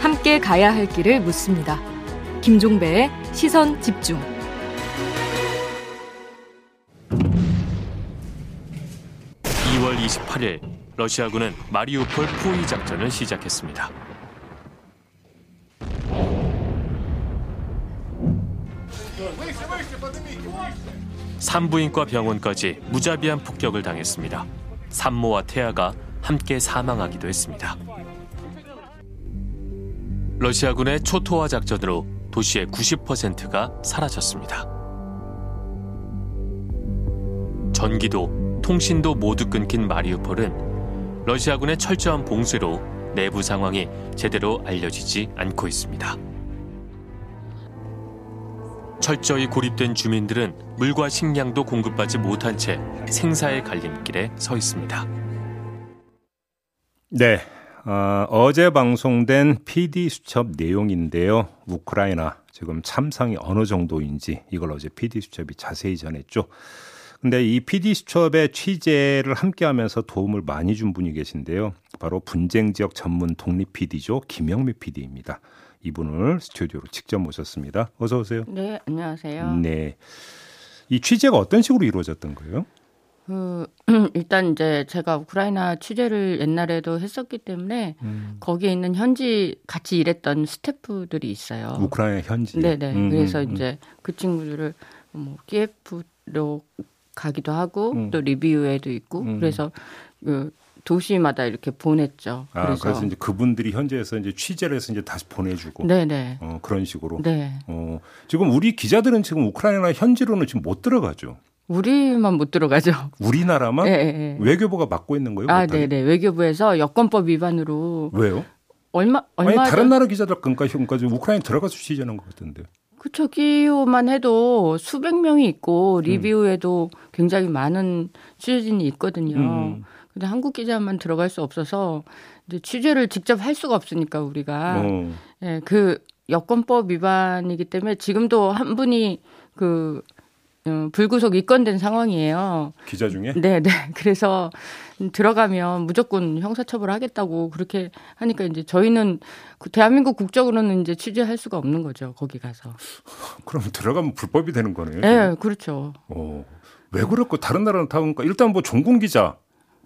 함께 가야 할 길을 묻습니다. 김종배의 시선 집중. (2월 28일) 러시아군은 마리우폴 포위 작전을 시작했습니다. 산부인과 병원까지 무자비한 폭격을 당했습니다. 산모와 태아가 함께 사망하기도 했습니다. 러시아군의 초토화 작전으로 도시의 90%가 사라졌습니다. 전기도, 통신도 모두 끊긴 마리우폴은 러시아군의 철저한 봉쇄로 내부 상황이 제대로 알려지지 않고 있습니다. 철저히 고립된 주민들은 물과 식량도 공급받지 못한 채 생사의 갈림길에 서 있습니다. 네. 어, 제 방송된 PD 수첩 내용인데요. 우크라이나 지금 참상이 어느 정도인지 이걸 어제 PD 수첩이 자세히 전했죠. 근데 이 PD 수첩의 취재를 함께 하면서 도움을 많이 준 분이 계신데요. 바로 분쟁 지역 전문 독립 PD죠. 김영미 PD입니다. 이분을 스튜디오로 직접 모셨습니다. 어서 오세요. 네, 안녕하세요. 네. 이 취재가 어떤 식으로 이루어졌던 거예요? 그 일단 이제 제가 우크라이나 취재를 옛날에도 했었기 때문에 음. 거기에 있는 현지 같이 일했던 스태프들이 있어요. 우크라이나 현지. 네네. 음, 그래서 음, 음. 이제 그 친구들을 뭐 키예프로 가기도 하고 음. 또 리비우에도 있고 음. 그래서 그 도시마다 이렇게 보냈죠. 아, 그래서, 그래서 이제 그분들이 현지에서 이제 취재를 해서 이제 다시 보내주고. 네네. 어, 그런 식으로. 네. 어, 지금 우리 기자들은 지금 우크라이나 현지로는 지금 못 들어가죠. 우리만 못 들어가죠. 우리나라만 네, 네. 외교부가 맡고 있는 거예요? 아, 네, 네. 외교부에서 여권법 위반으로 왜요? 얼마 얼마 아니, 다른 나라 기자들 그러니까 현까지 우크라이나 들어가서 취재하는 것 같은데. 그쵸. 키오만 해도 수백 명이 있고 리비우에도 음. 굉장히 많은 취재진이 있거든요. 음. 근데 한국 기자만 들어갈 수 없어서 이제 취재를 직접 할 수가 없으니까 우리가 어. 예, 그 여권법 위반이기 때문에 지금도 한 분이 그 어, 불구속 입건된 상황이에요. 기자 중에? 네, 네. 그래서 들어가면 무조건 형사처벌하겠다고 그렇게 하니까 이제 저희는 그 대한민국 국적으로는 이제 취재할 수가 없는 거죠. 거기 가서. 그럼 들어가면 불법이 되는 거네요. 네, 그렇죠. 어, 왜 그럴까? 다른 나라는 다 그러니까 일단 뭐 종군 기자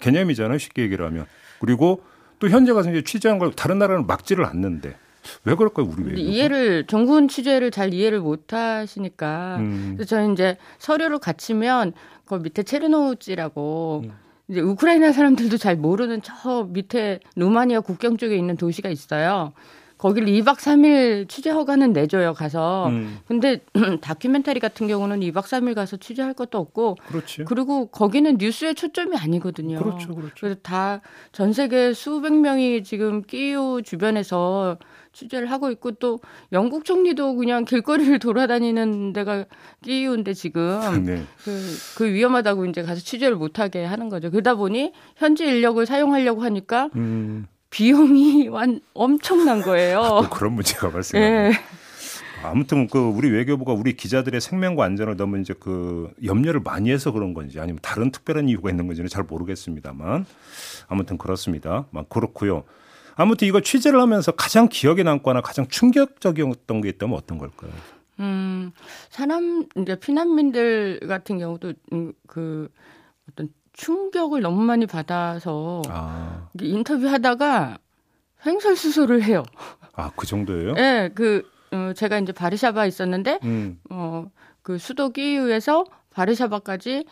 개념이잖아요. 쉽게 얘기를 하면. 그리고 또 현재 가서 이제 취재한 걸 다른 나라는 막지를 않는데 왜 그럴까요, 우리 왜? 이해를 정군 취재를 잘 이해를 못 하시니까. 음. 그래서 저는 이제 서류를 갖추면 그 밑에 체르노우찌라고 음. 이제 우크라이나 사람들도 잘 모르는 저 밑에 루마니아 국경 쪽에 있는 도시가 있어요. 거기를 2박 3일 취재 허가는 내줘요, 가서. 음. 근데 다큐멘터리 같은 경우는 2박 3일 가서 취재할 것도 없고. 그렇지. 그리고 거기는 뉴스의 초점이 아니거든요. 그렇죠, 그렇죠. 그래서 다 전 세계 수백 명이 지금 끼우 주변에서 취재를 하고 있고 또 영국 총리도 그냥 길거리를 돌아다니는 데가 끼우인데 지금 네. 그, 그 위험하다고 이제 가서 취재를 못하게 하는 거죠. 그러다 보니 현지 인력을 사용하려고 하니까 음. 비용이 완 엄청난 거예요. 아, 그런 문제가 발생해요. 네. 아무튼 그 우리 외교부가 우리 기자들의 생명과 안전을 너무 이제 그 염려를 많이 해서 그런 건지 아니면 다른 특별한 이유가 있는 건지는 잘 모르겠습니다만 아무튼 그렇습니다. 막 그렇고요. 아무튼 이거 취재를 하면서 가장 기억에 남거나 가장 충격적이었던 게 있다면 어떤 걸까요? 음, 사람 이제 피난민들 같은 경우도 음, 그 어떤 충격을 너무 많이 받아서 아. 인터뷰하다가 횡설수설을 해요. 아, 그 정도예요? 네, 그 어, 제가 이제 바르샤바 있었는데 음. 어, 그 수도 키이우에서 바르샤바까지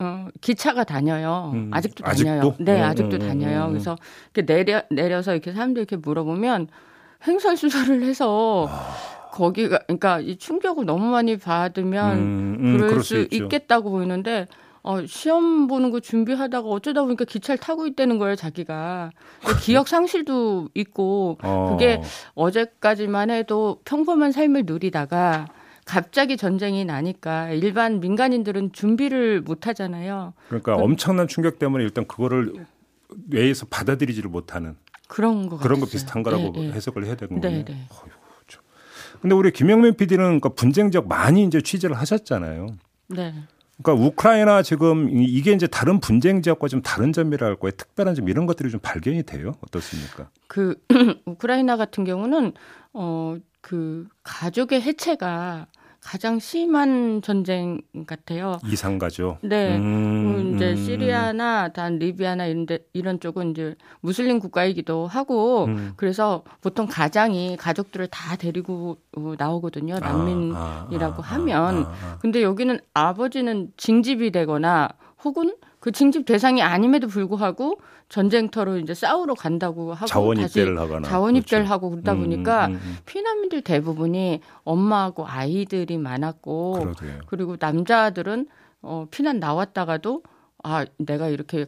어, 기차가 다녀요. 음. 아직도 다녀요. 아직도? 네, 음, 아직도 음, 다녀요. 음, 그래서 이렇게 내려 내려서 이렇게 사람들 이렇게 물어보면 횡설수설을 해서 아. 거기가 그러니까 이 충격을 너무 많이 받으면 음, 음, 그럴, 그럴, 수, 있겠다고 보이는데 어, 시험 보는 거 준비하다가 어쩌다 보니까 기차를 타고 있다는 거예요, 자기가. 기억 상실도 있고, 어. 그게 어제까지만 해도 평범한 삶을 누리다가 갑자기 전쟁이 나니까 일반 민간인들은 준비를 못 하잖아요. 그러니까 그, 엄청난 충격 때문에 일단 그거를 뇌에서 받아들이지를 못하는 그런 거 그런 거 비슷한 거라고 네, 네. 해석을 해야 되는 거예요. 네, 네. 근데 우리 김영민 PD는 그러니까 분쟁 지역 많이 이제 취재를 하셨잖아요. 네. 그러니까 우크라이나 지금 이게 이제 다른 분쟁 지역과 좀 다른 점이랄까요? 특별한 점 이런 것들이 좀 발견이 돼요. 어떻습니까? 그 우크라이나 같은 경우는 어 그 가족의 해체가 가장 심한 전쟁 같아요. 이상가죠. 네. 음, 이제 음. 시리아나 단 리비아나 이런 데, 이런 쪽은 이제 무슬림 국가이기도 하고 음. 그래서 보통 가장이 가족들을 다 데리고 어, 나오거든요. 아, 난민이라고 아, 아, 아, 하면. 아, 아, 근데 여기는 아버지는 징집이 되거나 혹은 그 징집 대상이 아님에도 불구하고 전쟁터로 이제 싸우러 간다고 하고 자원 입대를 하거나 자원 입대를 그렇죠. 하고 그러다 음, 보니까 음, 음, 음. 피난민들 대부분이 엄마하고 아이들이 많았고 그러게요. 그리고 남자들은 어 피난 나왔다가도 아 내가 이렇게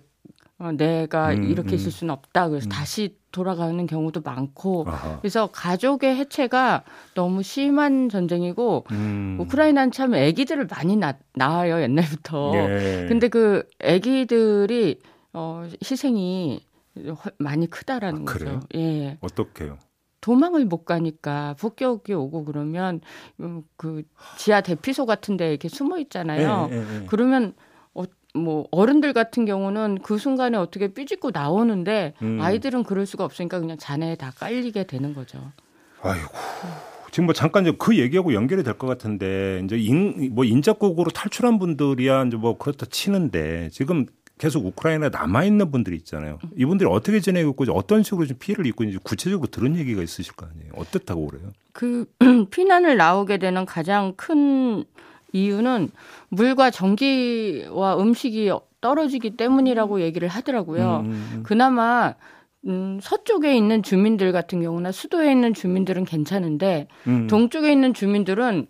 어, 내가 음, 이렇게 있을 음. 수는 없다 그래서 다시 돌아가는 경우도 많고 아하. 그래서 가족의 해체가 너무 심한 전쟁이고 음. 우크라이나는 참 아기들을 많이 낳, 낳아요 옛날부터 예. 근데 그 아기들이 어, 희생이 많이 크다라는 아, 거죠. 예. 어떻게요? 도망을 못 가니까 폭격이 오고 그러면 음, 그 지하 대피소 같은 데 이렇게 숨어 있잖아요. 예, 예, 예. 그러면 어, 뭐 어른들 같은 경우는 그 순간에 어떻게 삐짓고 나오는데 음. 아이들은 그럴 수가 없으니까 그냥 잔해에 다 깔리게 되는 거죠. 아이고. 지금 뭐 잠깐 그 얘기하고 연결이 될 것 같은데 이제 인, 뭐 인접국으로 탈출한 분들이야 이제 뭐 그렇다 치는데 지금 계속 우크라이나에 남아 있는 분들이 있잖아요. 이분들이 어떻게 지내고 있고 어떤 식으로 좀 피해를 입고 있는지 구체적으로 들은 얘기가 있으실 거 아니에요. 어떻다고 그래요? 그 피난을 나오게 되는 가장 큰 이유는 물과 전기와 음식이 떨어지기 때문이라고 얘기를 하더라고요. 음, 음, 음. 그나마 음, 서쪽에 있는 주민들 같은 경우나 수도에 있는 주민들은 괜찮은데 음. 동쪽에 있는 주민들은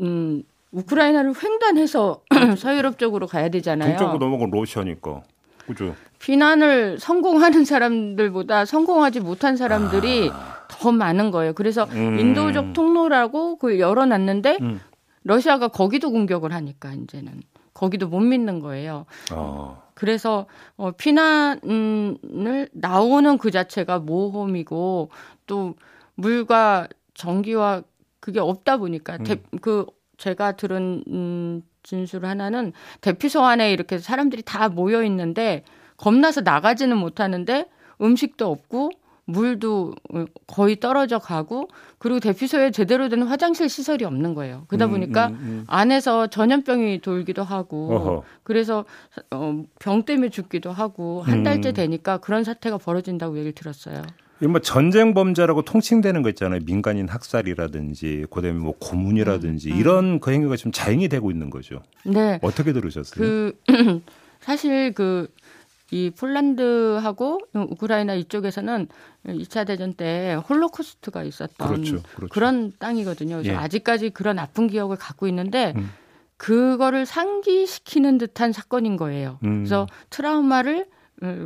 음, 우크라이나를 횡단해서 서유럽 쪽으로 가야 되잖아요. 동쪽으로 넘어간 러시아니까. 그죠. 비난을 성공하는 사람들보다 성공하지 못한 사람들이 아... 더 많은 거예요. 그래서 음... 인도적 통로라고 그걸 열어놨는데 음. 러시아가 거기도 공격을 하니까 이제는 거기도 못 믿는 거예요. 어... 그래서 어, 피난을 나오는 그 자체가 모험이고 또 물과 전기와 그게 없다 보니까 음. 대, 그 제가 들은 음, 진술 하나는 대피소 안에 이렇게 사람들이 다 모여 있는데 겁나서 나가지는 못하는데 음식도 없고 물도 거의 떨어져 가고 그리고 대피소에 제대로 된 화장실 시설이 없는 거예요. 그러다 음, 보니까 음, 음, 안에서 전염병이 돌기도 하고 어허. 그래서 어, 병 때문에 죽기도 하고 한 달째 음. 되니까 그런 사태가 벌어진다고 얘기를 들었어요. 뭐 전쟁 범죄라고 통칭되는 거 있잖아요. 민간인 학살이라든지 그다음에 뭐 고문이라든지 음, 음. 이런 그 행위가 지금 자행이 되고 있는 거죠. 네. 어떻게 들으셨어요? 그 사실 그 이 폴란드하고 우크라이나 이쪽에서는 2차 대전 때 홀로코스트가 있었던 그렇죠, 그렇죠. 그런 땅이거든요. 그래서 예. 아직까지 그런 아픈 기억을 갖고 있는데 음. 그거를 상기시키는 듯한 사건인 거예요. 음. 그래서 트라우마를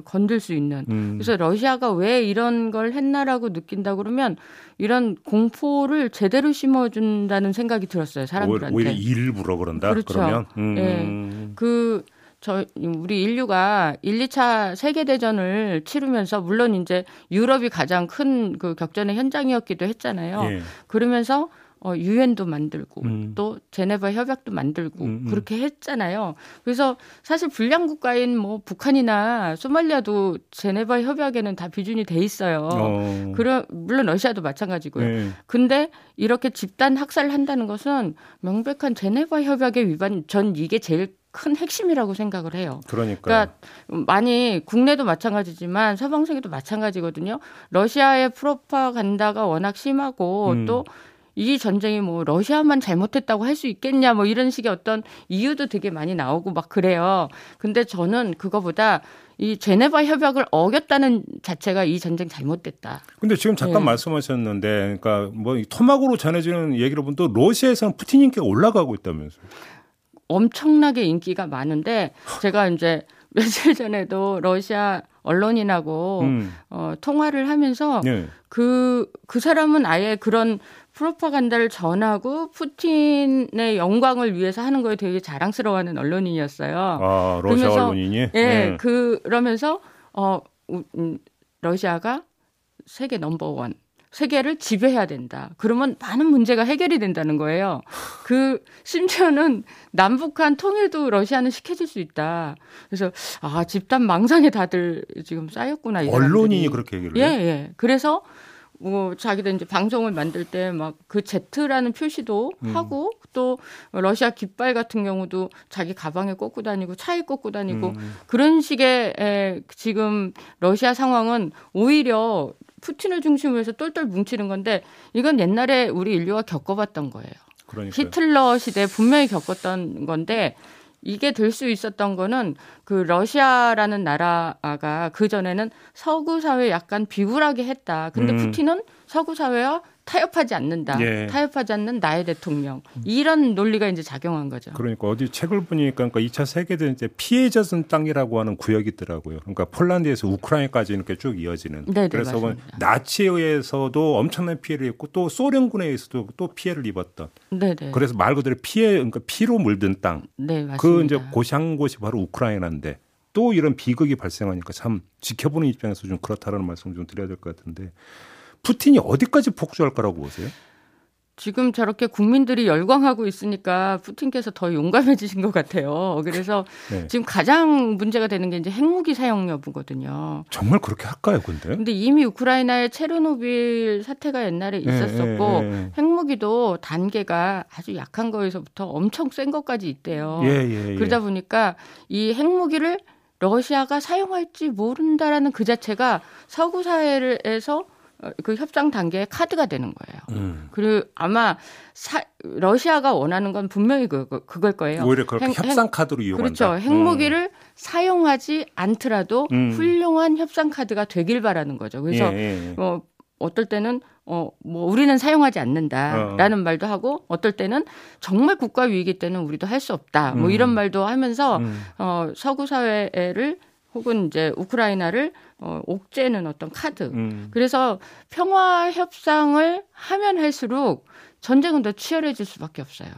건들 수 있는. 음. 그래서 러시아가 왜 이런 걸 했나라고 느낀다 그러면 이런 공포를 제대로 심어준다는 생각이 들었어요 사람들한테. 오히려 일부러 그런다. 그렇죠. 그러면 음. 네. 그. 저 우리 인류가 1, 2차 세계 대전을 치르면서 물론 이제 유럽이 가장 큰 그 격전의 현장이었기도 했잖아요. 예. 그러면서 어, 유엔도 만들고 음. 또 제네바 협약도 만들고 음, 음. 그렇게 했잖아요. 그래서 사실 불량 국가인 뭐 북한이나 소말리아도 제네바 협약에는 다 비준이 돼 있어요. 어. 그런 물론 러시아도 마찬가지고요. 네. 근데 이렇게 집단 학살을 한다는 것은 명백한 제네바 협약의 위반 전 이게 제일 큰 핵심이라고 생각을 해요. 그러니까. 그러니까 많이 국내도 마찬가지지만 서방 세계도 마찬가지거든요. 러시아의 프로파간다가 워낙 심하고 음. 또이 전쟁이 뭐 러시아만 잘못했다고 할 수 있겠냐 뭐 이런 식의 어떤 이유도 되게 많이 나오고 막 그래요. 근데 저는 그거보다 이 제네바 협약을 어겼다는 자체가 이 전쟁 잘못됐다. 근데 지금 잠깐 네. 말씀하셨는데, 그러니까 뭐 토막으로 전해지는 얘기로 보면 또 러시아에서는 푸틴 인기가 올라가고 있다면서요? 엄청나게 인기가 많은데 제가 이제 며칠 전에도 러시아 언론인하고 음. 어, 통화를 하면서 네. 그, 그 사람은 아예 그런 프로파간다를 전하고 푸틴의 영광을 위해서 하는 거에 되게 자랑스러워하는 언론인이었어요. 아, 러시아 그러면서, 언론인이? 예, 네. 그러면서 어 음, 러시아가 세계 넘버 원. 세계를 지배해야 된다. 그러면 많은 문제가 해결이 된다는 거예요. 그 심지어는 남북한 통일도 러시아는 시켜줄 수 있다. 그래서 아 집단 망상에 다들 지금 쌓였구나. 언론이 그렇게 얘기를 해요. 예, 예. 그래서 뭐 자기들 이제 방송을 만들 때 막 그 Z라는 표시도 음. 하고 또 러시아 깃발 같은 경우도 자기 가방에 꽂고 다니고 차에 꽂고 다니고 음. 그런 식의 에, 지금 러시아 상황은 오히려 푸틴을 중심으로 해서 똘똘 뭉치는 건데 이건 옛날에 우리 인류가 겪어봤던 거예요. 그러니까요. 히틀러 시대 분명히 겪었던 건데 이게 될 수 있었던 거는 그 러시아라는 나라가 그 전에는 서구 사회 약간 비굴하게 했다. 근데 음. 푸틴은 서구 사회와 타협하지 않는다. 예. 타협하지 않는 나의 대통령. 이런 논리가 이제 작용한 거죠. 그러니까 어디 책을 보니까 그러니까 2차 세계대전 이제 피해 젖은 땅이라고 하는 구역이 있더라고요. 그러니까 폴란드에서 우크라이나까지 이렇게 쭉 이어지는. 네네, 그래서 맞습니다. 나치에 의해서도 엄청난 피해를 입고 또 소련군에 의해서도 또 피해를 입었던. 네네. 그래서 말 그대로 피해 그러니까 피로 물든 땅. 네, 맞습니다. 그 이제 고향 곳이 바로 우크라이나인데 또 이런 비극이 발생하니까 참 지켜보는 입장에서 좀 그렇다라는 말씀 좀 드려야 될 것 같은데 푸틴이 어디까지 폭주할 거라고 보세요? 지금 저렇게 국민들이 열광하고 있으니까 푸틴께서 더 용감해지신 것 같아요. 그래서 네. 지금 가장 문제가 되는 게 이제 핵무기 사용 여부거든요. 정말 그렇게 할까요, 근데? 근데 이미 우크라이나에 체르노빌 사태가 옛날에 네, 있었었고 네, 네, 핵무기도 단계가 아주 약한 거에서부터 엄청 센 것까지 있대요. 예, 예, 예. 그러다 보니까 이 핵무기를 러시아가 사용할지 모른다라는 그 자체가 서구 사회에서 어, 그 협상 단계의 카드가 되는 거예요. 음. 그리고 아마 사, 러시아가 원하는 건 분명히 그, 그 그걸 거예요. 오히려 그렇게 행, 협상 카드로 이용한다. 그렇죠. 핵무기를 음. 사용하지 않더라도 음. 훌륭한 협상 카드가 되길 바라는 거죠. 그래서 예, 예, 예. 뭐 어떨 때는 어, 뭐, 우리는 사용하지 않는다라는 어. 말도 하고, 어떨 때는 정말 국가 위기 때는 우리도 할 수 없다. 뭐 음. 이런 말도 하면서, 음. 어, 서구 사회를 혹은 이제 우크라이나를 어, 옥죄는 어떤 카드. 음. 그래서 평화 협상을 하면 할수록 전쟁은 더 치열해질 수밖에 없어요.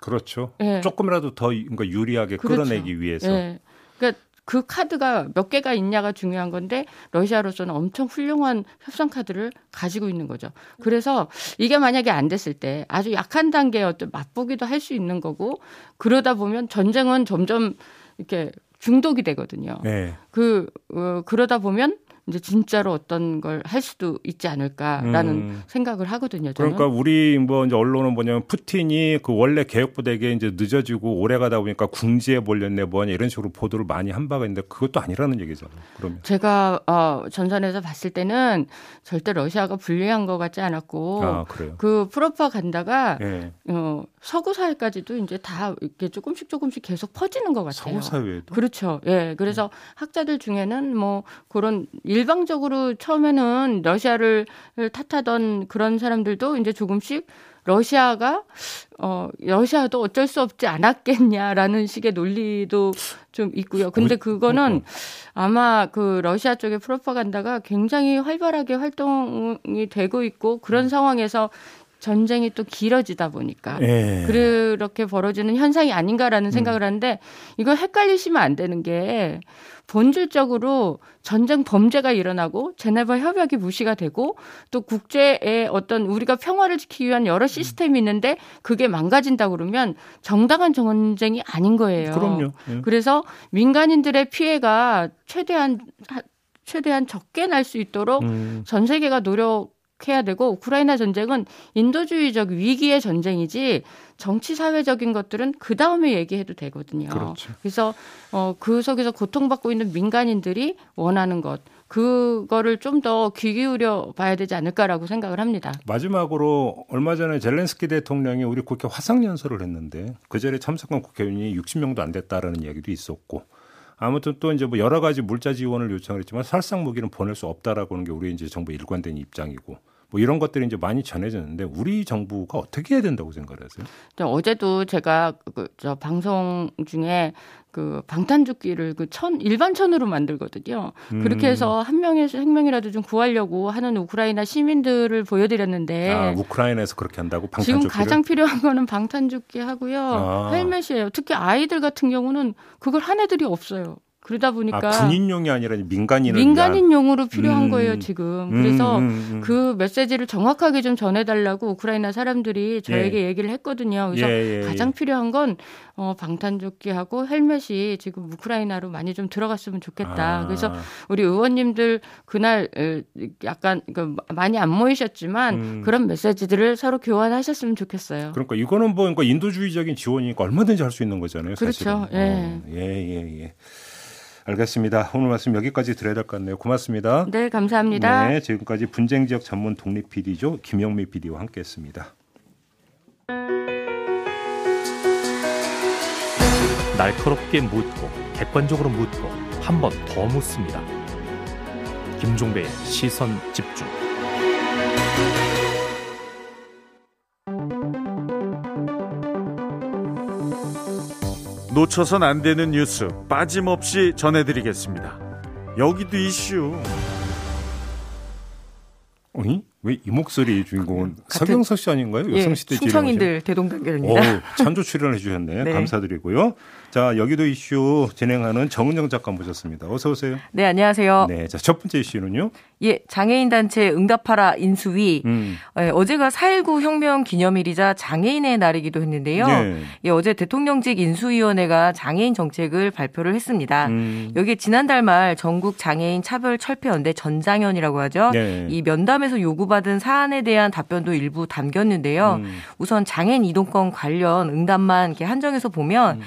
그렇죠. 네. 조금이라도 더 유리하게 그렇죠. 끌어내기 위해서. 네. 그러니까 그 카드가 몇 개가 있냐가 중요한 건데 러시아로서는 엄청 훌륭한 협상 카드를 가지고 있는 거죠. 그래서 이게 만약에 안 됐을 때 아주 약한 단계의 어떤 맛보기도 할 수 있는 거고 그러다 보면 전쟁은 점점 이렇게 중독이 되거든요. 네. 그 어, 그러다 보면 이제 진짜로 어떤 걸 할 수도 있지 않을까라는 음. 생각을 하거든요. 저는. 그러니까 우리 뭐 이제 언론은 뭐냐면 푸틴이 그 원래 계획보다게 이제 늦어지고 오래 가다 보니까 궁지에 몰렸네 뭐냐 이런 식으로 보도를 많이 한 바가 있는데 그것도 아니라는 얘기잖아요. 그러면 제가 어, 전선에서 봤을 때는 절대 러시아가 불리한 것 같지 않았고 아, 그 프로파간다가 네. 어, 서구 사회까지도 이제 다 이렇게 조금씩 조금씩 계속 퍼지는 것 같아요. 서구 사회도 그렇죠. 예, 그래서 음. 학자들 중에는 뭐 그런 일 방적으로 처음에는 러시아를 탓하던 그런 사람들도 이제 조금씩 러시아가 어 러시아도 어쩔 수 없지 않았겠냐라는 식의 논리도 좀 있고요. 근데 그거는 아마 그 러시아 쪽의 프로파간다가 굉장히 활발하게 활동이 되고 있고 그런 상황에서 전쟁이 또 길어지다 보니까 예. 그렇게 벌어지는 현상이 아닌가라는 생각을 음. 하는데 이걸 헷갈리시면 안 되는 게 본질적으로 전쟁 범죄가 일어나고 제네바 협약이 무시가 되고 또 국제의 어떤 우리가 평화를 지키기 위한 여러 시스템이 있는데 그게 망가진다 그러면 정당한 전쟁이 아닌 거예요. 그럼요. 예. 그래서 민간인들의 피해가 최대한 최대한 적게 날 수 있도록 음. 전 세계가 노력 해야 되고 우크라이나 전쟁은 인도주의적 위기의 전쟁이지 정치 사회적인 것들은 그 다음에 얘기해도 되거든요. 그렇죠. 그래서 어, 그 속에서 고통받고 있는 민간인들이 원하는 것 그거를 좀 더 귀 기울여 봐야 되지 않을까라고 생각을 합니다. 마지막으로 얼마 전에 젤렌스키 대통령이 우리 국회 화상 연설을 했는데 그 자리에 참석한 국회의원이 60명도 안 됐다라는 이야기도 있었고 아무튼 또 이제 뭐 여러 가지 물자 지원을 요청을 했지만 살상 무기는 보낼 수 없다라고 하는 게 우리 이제 정부 일관된 입장이고 뭐 이런 것들이 이제 많이 전해졌는데 우리 정부가 어떻게 해야 된다고 생각하세요? 어제도 제가 그 저 방송 중에 그 방탄조끼를 그 천 일반 천으로 만들거든요. 음. 그렇게 해서 한 명의 생명이라도 좀 구하려고 하는 우크라이나 시민들을 보여드렸는데 아, 우크라이나에서 그렇게 한다고 방탄조끼를 지금 가장 필요한 거는 방탄조끼 하고요 아. 헬멧이에요. 특히 아이들 같은 경우는 그걸 한 애들이 없어요. 그러다 보니까 아, 군인용이 아니라 민간인 민간인용으로 필요한 음. 거예요 지금. 그래서 음, 음, 음, 그 메시지를 정확하게 좀 전해달라고 우크라이나 사람들이 저에게 예. 얘기를 했거든요. 그래서 예, 예, 예. 가장 필요한 건 어, 방탄조끼하고 헬멧이 지금 우크라이나로 많이 좀 들어갔으면 좋겠다. 아. 그래서 우리 의원님들 그날 약간 그 많이 안 모이셨지만 음. 그런 메시지들을 서로 교환하셨으면 좋겠어요. 그러니까 이거는 뭐 그러니까 인도주의적인 지원이니까 얼마든지 할 수 있는 거잖아요. 그렇죠. 예. 어, 예, 예, 예. 알겠습니다. 오늘 말씀 여기까지 드려야 될 것 같네요. 고맙습니다. 네, 감사합니다. 네, 지금까지 분쟁 지역 전문 독립 PD죠. 김영미 PD와 함께했습니다. 날카롭게 묻고 객관적으로 묻고 한 번 더 묻습니다. 김종배의 시선 집중. 놓쳐선 안 되는 뉴스 빠짐없이 전해드리겠습니다. 여기도 이슈. 어이? 왜 이 목소리 주인공은 서경석 씨 아닌가요? 예, 여성시대 예, 충청인들 대동단결입니다. 찬조 출연해 주셨네. 네. 감사드리고요. 자, 여기도 이슈 진행하는 정은정 작가 모셨습니다. 어서 오세요. 네, 안녕하세요. 네, 자, 첫 번째 이슈는요. 예, 장애인 단체 응답하라 인수위. 음. 예, 어제가 4.19 혁명 기념일이자 장애인의 날이기도 했는데요. 예. 예, 어제 대통령직 인수위원회가 장애인 정책을 발표를 했습니다. 음. 여기에 지난달 말 전국 장애인 차별 철폐 연대 전장연이라고 하죠. 예. 이 면담에서 요구받은 사안에 대한 답변도 일부 담겼는데요. 음. 우선 장애인 이동권 관련 응답만 이렇게 한정해서 보면 음.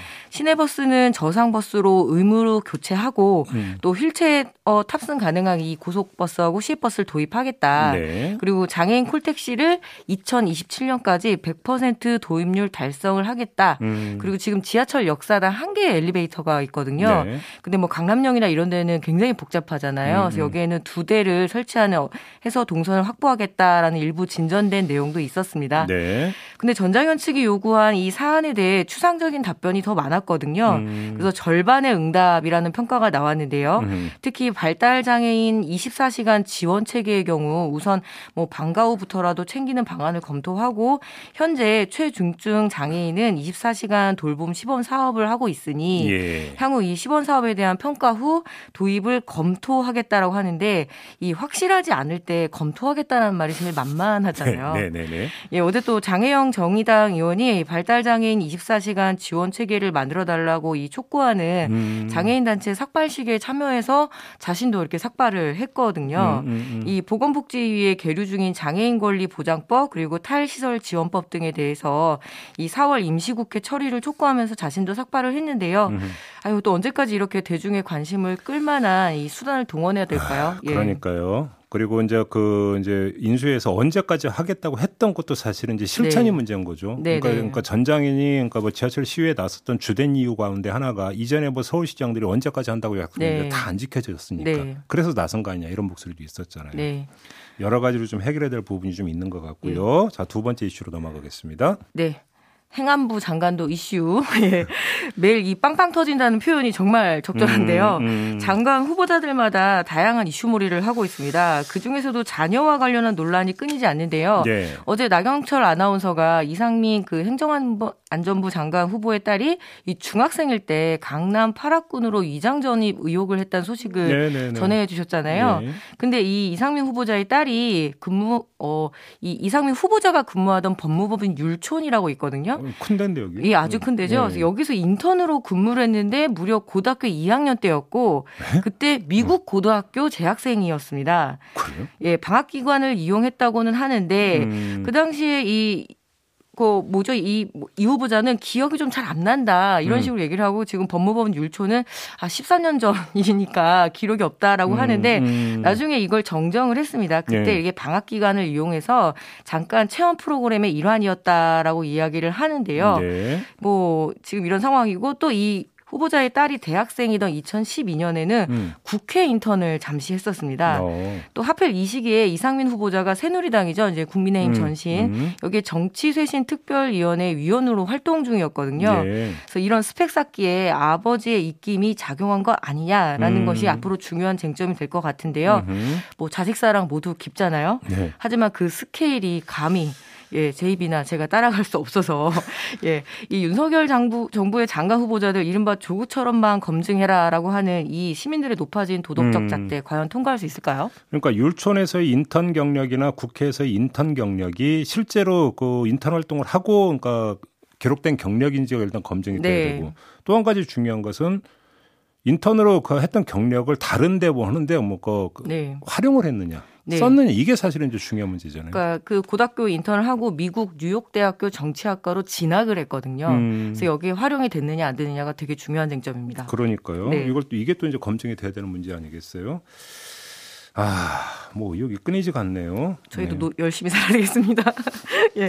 시내버스는 저상버스로 의무로 교체하고 음. 또 휠체어 탑승 가능한 이 고속버스하고 시외버스를 도입하겠다. 네. 그리고 장애인 콜택시를 2027년까지 100% 도입률 달성을 하겠다. 음. 그리고 지금 지하철 역사당 한 개의 엘리베이터가 있거든요. 네. 근데 뭐 강남역이나 이런 데는 굉장히 복잡하잖아요. 음. 그래서 음. 여기에는 두 대를 설치하는 해서 동선을 확보하겠다라는 일부 진전된 내용도 있었습니다. 네. 근데 전장현 측이 요구한 이 사안에 대해 추상적인 답변이 더 많았 많았 거든요. 음. 그래서 절반의 응답이라는 평가가 나왔는데요. 음. 특히 발달 장애인 24시간 지원 체계의 경우 우선 뭐 방과 후부터라도 챙기는 방안을 검토하고 현재 최중증 장애인은 24시간 돌봄 시범 사업을 하고 있으니 예. 향후 이 시범 사업에 대한 평가 후 도입을 검토하겠다라고 하는데 이 확실하지 않을 때 검토하겠다는 말이 제일 만만하잖아요. 네, 네, 네. 예, 어제 또 장혜영 정의당 의원이 발달 장애인 24시간 지원 체계를 만 만들어 달라고 이 촉구하는 음. 장애인 단체 삭발식에 참여해서 자신도 이렇게 삭발을 했거든요. 음, 음, 음. 이 보건복지위에 계류 중인 장애인 권리 보장법 그리고 탈시설 지원법 등에 대해서 이 4월 임시국회 처리를 촉구하면서 자신도 삭발을 했는데요. 음. 아유 또 언제까지 이렇게 대중의 관심을 끌만한 이 수단을 동원해야 될까요? 아, 그러니까요. 예. 그리고 이제 그 이제 인수에서 언제까지 하겠다고 했던 것도 사실은 이제 실천이 네. 문제인 거죠. 네, 그러니까, 네. 그러니까 전장인이 그러니까 뭐 지하철 시위에 나섰던 주된 이유 가운데 하나가 이전에 뭐 서울시장들이 언제까지 한다고 약속했는데 네. 다안 지켜졌으니까. 네. 그래서 나선 거 아니냐 이런 목소리도 있었잖아요. 네. 여러 가지로 좀 해결해야 될 부분이 좀 있는 것 같고요. 자, 두 번째 이슈로 넘어가겠습니다. 네. 행안부 장관도 이슈. 예. 매일 이 빵빵 터진다는 표현이 정말 적절한데요. 음, 음. 장관 후보자들마다 다양한 이슈몰이를 하고 있습니다. 그 중에서도 자녀와 관련한 논란이 끊이지 않는데요. 네. 어제 나경철 아나운서가 이상민 그 행정안전부 장관 후보의 딸이 이 중학생일 때 강남 파락군으로 위장 전입 의혹을 했다는 소식을 네, 네, 네. 전해 주셨잖아요. 네. 근데 이 이상민 후보자의 딸이 근무 어 이 이상민 후보자가 근무하던 법무법인 율촌이라고 있거든요. 큰 데인데 여기. 예, 아주 큰 데죠. 네. 그래서 여기서 인턴으로 근무를 했는데 무려 고등학교 2학년 때였고 네? 그때 미국 고등학교 재학생이었습니다. 그래요? 예, 방학 기관을 이용했다고는 하는데 음. 그 당시에 이 그 뭐죠 이, 이 후보자는 기억이 좀 잘 안 난다 이런 음. 식으로 얘기를 하고 지금 법무법원 율초는 아 14년 전이니까 기록이 없다라고 음, 하는데 음. 나중에 이걸 정정을 했습니다. 그때 네. 이게 방학 기간을 이용해서 잠깐 체험 프로그램의 일환이었다라고 이야기를 하는데요. 네. 뭐 지금 이런 상황이고 또이 후보자의 딸이 대학생이던 2012년에는 음. 국회 인턴을 잠시 했었습니다. 어. 또 하필 이 시기에 이상민 후보자가 새누리당이죠. 이제 국민의힘 음. 전신 음. 여기에 정치쇄신 특별위원회 위원으로 활동 중이었거든요. 네. 그래서 이런 스펙 쌓기에 아버지의 입김이 작용한 것 아니냐라는 음. 것이 앞으로 중요한 쟁점이 될 것 같은데요. 뭐 자식 사랑 모두 깊잖아요. 네. 하지만 그 스케일이 감히 예, 제 입이나 제가 따라갈 수 없어서 예, 이 윤석열 정부 정부의 장관 후보자들 이른바 조국처럼만 검증해라라고 하는 이 시민들의 높아진 도덕적 음. 잣대 음. 과연 통과할 수 있을까요? 그러니까 율촌에서의 인턴 경력이나 국회에서의 인턴 경력이 실제로 그 인턴 활동을 하고 그러니까 기록된 경력인지가 일단 검증이 네. 돼야 되고 또 한 가지 중요한 것은 인턴으로 그 했던 경력을 다른 데 뭐 하는데 뭐그 그 네. 활용을 했느냐. 네. 썼느냐 이게 사실은 이제 중요한 문제잖아요. 그러니까 그 고등학교 인턴을 하고 미국 뉴욕 대학교 정치학과로 진학을 했거든요. 음. 그래서 여기에 활용이 됐느냐 안 됐느냐가 되게 중요한 쟁점입니다. 그러니까요. 네. 이걸 또 이게 또 이제 검증이 돼야 되는 문제 아니겠어요? 아, 뭐 의욕이 끊이지가 않네요. 저희도 네. 노, 열심히 살아야 되겠습니다. 예.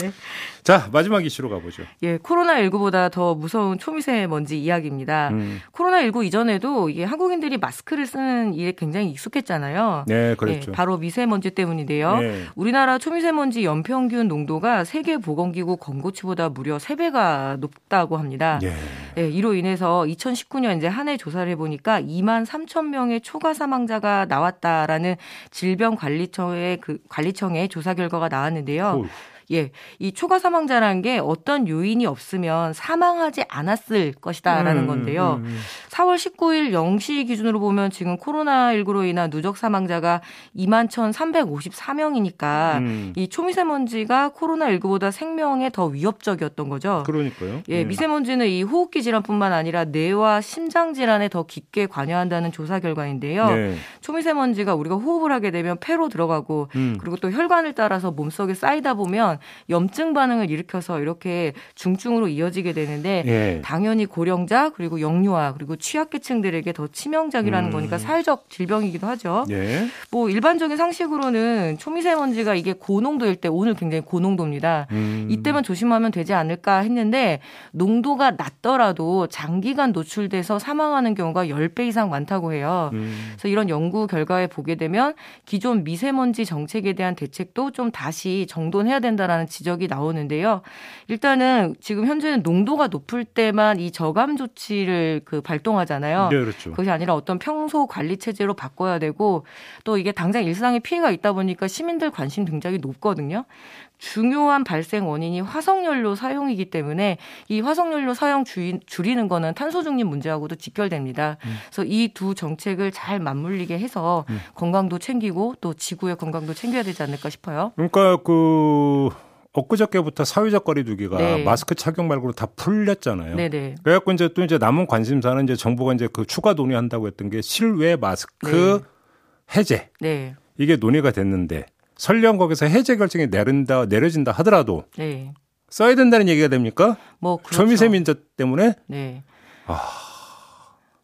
자, 마지막 이슈로 가보죠. 예, 코로나19보다 더 무서운 초미세먼지 이야기입니다. 음. 코로나19 이전에도 이게 한국인들이 마스크를 쓰는 일에 굉장히 익숙했잖아요. 네, 그렇죠. 예, 바로 미세먼지 때문인데요. 네. 우리나라 초미세먼지 연평균 농도가 세계보건기구 권고치보다 무려 3배가 높다고 합니다. 예. 예, 이로 인해서 2019년 이제 한 해 조사를 해보니까 2만 3천 명의 초과 사망자가 나왔다라는 질병 관리청의 그 관리청의 조사 결과가 나왔는데요. 오. 예, 이 초과 사망자라는 게 어떤 요인이 없으면 사망하지 않았을 것이다라는 음, 건데요. 음, 음. 4월 19일 0시 기준으로 보면 지금 코로나19로 인한 누적 사망자가 2만 1,354명이니까 음. 이 초미세먼지가 코로나19보다 생명에 더 위협적이었던 거죠. 그러니까요. 예, 음. 미세먼지는 이 호흡기 질환뿐만 아니라 뇌와 심장 질환에 더 깊게 관여한다는 조사 결과인데요. 네. 초미세먼지가 우리가 호흡을 하게 되면 폐로 들어가고 음. 그리고 또 혈관을 따라서 몸속에 쌓이다 보면 염증 반응을 일으켜서 이렇게 중증으로 이어지게 되는데 예. 당연히 고령자 그리고 영유아 그리고 취약계층들에게 더 치명적이라는 음. 거니까 사회적 질병이기도 하죠. 예. 뭐 일반적인 상식으로는 초미세먼지가 이게 고농도일 때 오늘 굉장히 고농도입니다. 음. 이때만 조심하면 되지 않을까 했는데 농도가 낮더라도 장기간 노출돼서 사망하는 경우가 10배 이상 많다고 해요. 음. 그래서 이런 연구 결과에 보게 되면 기존 미세먼지 정책에 대한 대책도 좀 다시 정돈해야 된다. 된다라는 지적이 나오는데요. 일단은 지금 현재는 농도가 높을 때만 이 저감 조치를 그 발동 하잖아요. 네, 그렇죠. 그것이 아니라 어떤 평소 관리 체제로 바꿔야 되고 또 이게 당장 일상에 피해가 있다 보니까 시민들 관심 굉장히 높거든요. 중요한 발생 원인이 화석연료 사용이기 때문에 이 화석연료 사용 줄이는 거는 탄소 중립 문제하고도 직결됩니다. 음. 그래서 이 두 정책을 잘 맞물리게 해서 음. 건강도 챙기고 또 지구의 건강도 챙겨야 되지 않을까 싶어요. 그러니까 그 엊그저께부터 사회적 거리두기가 네. 마스크 착용 말고는 다 풀렸잖아요. 네네. 네. 그래갖고 이제 또 이제 남은 관심사는 이제 정부가 이제 그 추가 논의한다고 했던 게 실외 마스크 네. 해제. 네. 이게 논의가 됐는데 설령 거기서 해제 결정이 내린다 내려진다 하더라도 네. 써야 된다는 얘기가 됩니까? 뭐 그렇죠. 초미세 민자 때문에? 네. 아.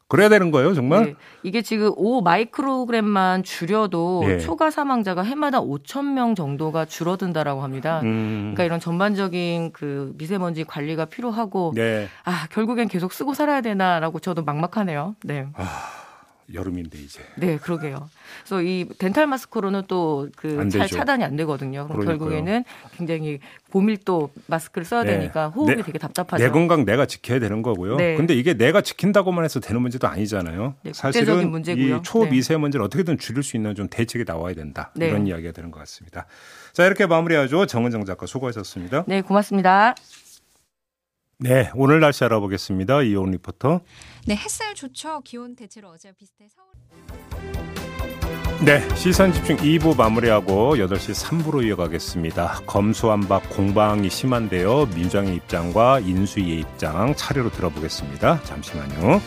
그래야 되는 거예요, 정말? 네. 이게 지금 5 마이크로그램만 줄여도 예. 초과 사망자가 해마다 5천 명 정도가 줄어든다라고 합니다. 음. 그러니까 이런 전반적인 그 미세먼지 관리가 필요하고 네. 아 결국엔 계속 쓰고 살아야 되나라고 저도 막막하네요. 네. 아. 여름인데 이제. 네, 그러게요. 그래서 이 덴탈 마스크로는 또 그 잘 차단이 안 되거든요. 그럼 그러니까요. 결국에는 굉장히 고밀도 마스크를 써야 네. 되니까 호흡이 내, 되게 답답하죠. 내 건강 내가 지켜야 되는 거고요. 네. 근데 이게 내가 지킨다고만 해서 되는 문제도 아니잖아요. 네, 사실은 문제고요. 이 초미세먼지를 네. 어떻게든 줄일 수 있는 좀 대책이 나와야 된다. 네. 이런 이야기가 되는 것 같습니다. 자, 이렇게 마무리하죠. 정은정 작가 수고하셨습니다. 네, 고맙습니다. 네, 오늘 날씨 알아보겠습니다. 이온 리포터. 네, 햇살 좋죠. 기온 대체로 어제와 비슷해 서울. 네, 시선 집중 2부 마무리하고 8시 3부로 이어가겠습니다. 검수완박 공방이 심한데요. 민주당의 입장과 인수위의 입장 차례로 들어보겠습니다. 잠시만요.